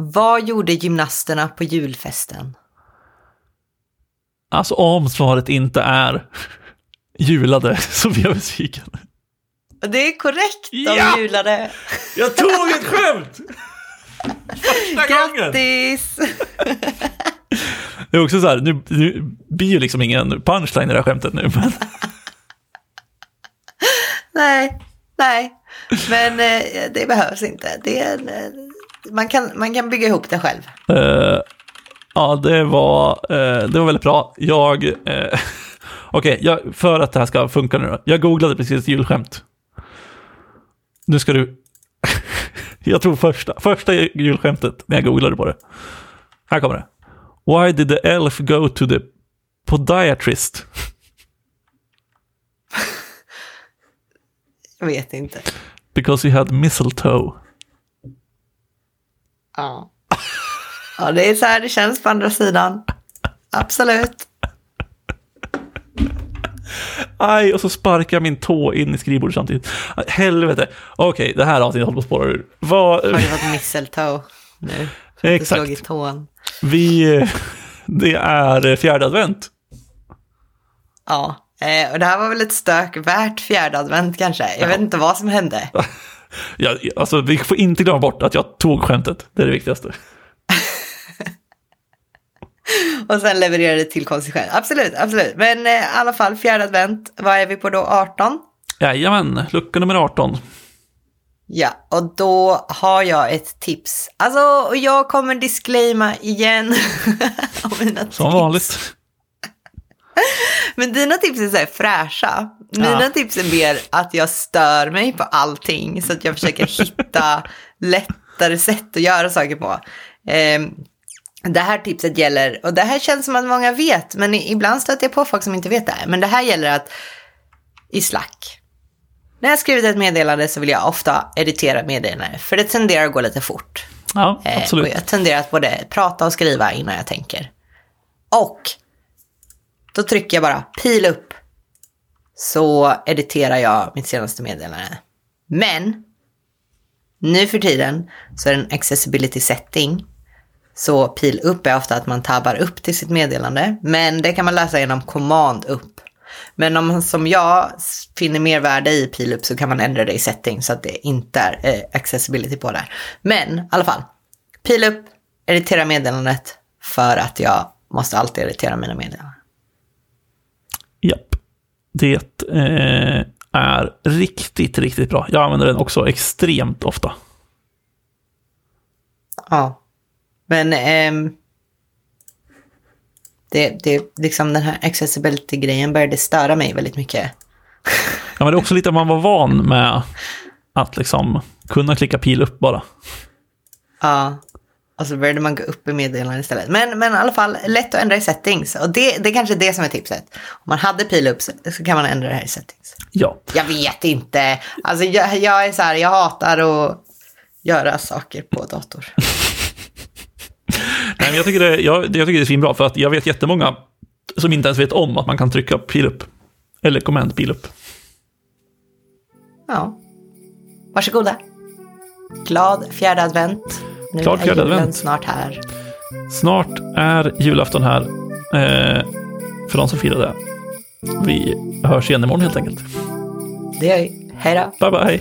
Vad gjorde gymnasterna på julfesten? Alltså om svaret inte är julade så blir jag besviken. Det är korrekt, de Ja! julade. Jag tog ett skämt! Första gången! Grattis! Det är också så här, nu, nu blir ju liksom ingen punchline i det här skämtet nu, men nej, nej. Men eh, det behövs inte. Det är en, eh, man, kan, man kan bygga ihop det själv. eh, ja, det var, eh, det var väldigt bra. Jag, eh, okej, jag, för att det här ska funka nu då. Jag googlade precis julskämt. Nu ska du, jag tror första, första julskämtet när jag googlade på det. Här kommer det. Why did the elf go to the podiatrist? Jag vet inte. Because he had mistletoe. Ja. Ja, det är så här det känns på andra sidan. Absolut. Aj, och så sparkar jag min tå in i skrivbordet samtidigt. Helvete. Okej, det här avsnittet håller på att spåra ur. Vad... Har det varit mistletoe nu? Du Exakt. slog i tån. Vi... Det är fjärde advent. Ja, eh, och det här var väl ett stök värt fjärde advent kanske. Jag vet inte vad som hände. Ja, alltså, vi får inte glömma bort att jag tog skämtet. Det är det viktigaste. Och sen levererade till konsekvens. Absolut, absolut. Men eh, i alla fall fjärde advent. Vad är vi på då? 18? Jajamän, lucka nummer 18. Ja, och då har jag ett tips. Alltså, och jag kommer disclaima igen. om mina tips. Som vanligt. Men dina tips är så här fräscha. Mina Ja. tips är mer att jag stör mig på allting. Så att jag försöker hitta lättare sätt att göra saker på. Ehm, det här tipset gäller, och det här känns som att många vet, men ibland stöter jag på folk som inte vet det här. Men det här gäller att i Slack. När jag skrivit ett meddelande så vill jag ofta editera meddelandet, för det tenderar att gå lite fort. Ja, Eh, absolut. Och jag tenderar att både prata och skriva innan jag tänker. Och då trycker jag bara pil upp så editerar jag mitt senaste meddelande. Men nu för tiden så är det en accessibility setting. Så pil upp är ofta att man tabbar upp till sitt meddelande. Men det kan man läsa genom command upp. Men om man som jag finner mer värde i pil upp så kan man ändra det i setting så att det inte är eh, accessibility på där. Men i alla fall, pil upp, editera meddelandet för att jag måste alltid editera mina meddelanden. Japp. Det eh, är riktigt, riktigt bra. Jag använder den också extremt ofta. Ja. Men ehm, det, det, liksom den här accessibility-grejen började störa mig väldigt mycket. Ja, men det är också lite att man var van med att liksom kunna klicka pil upp bara. Ja. Och så började man gå upp i meddelanden istället. Men, men i alla fall, lätt att ändra i settings. Och det, det är kanske det som är tipset. Om man hade pil upp så, så kan man ändra det här i settings. Ja. Jag vet inte. Alltså jag, jag är så här, jag hatar att göra saker på dator. Nej, men jag, tycker det, jag, jag tycker det är svinbra, för att jag vet jättemånga som inte ens vet om att man kan trycka pil upp. Eller command pil upp. Ja. Varsågoda. Glad fjärde advent. Nu fjärde är julen advent. snart här. Snart är julafton här. Eh, för de som firar det. Vi hörs igen imorgon helt enkelt. Det gör vi. Hej då. Bye bye.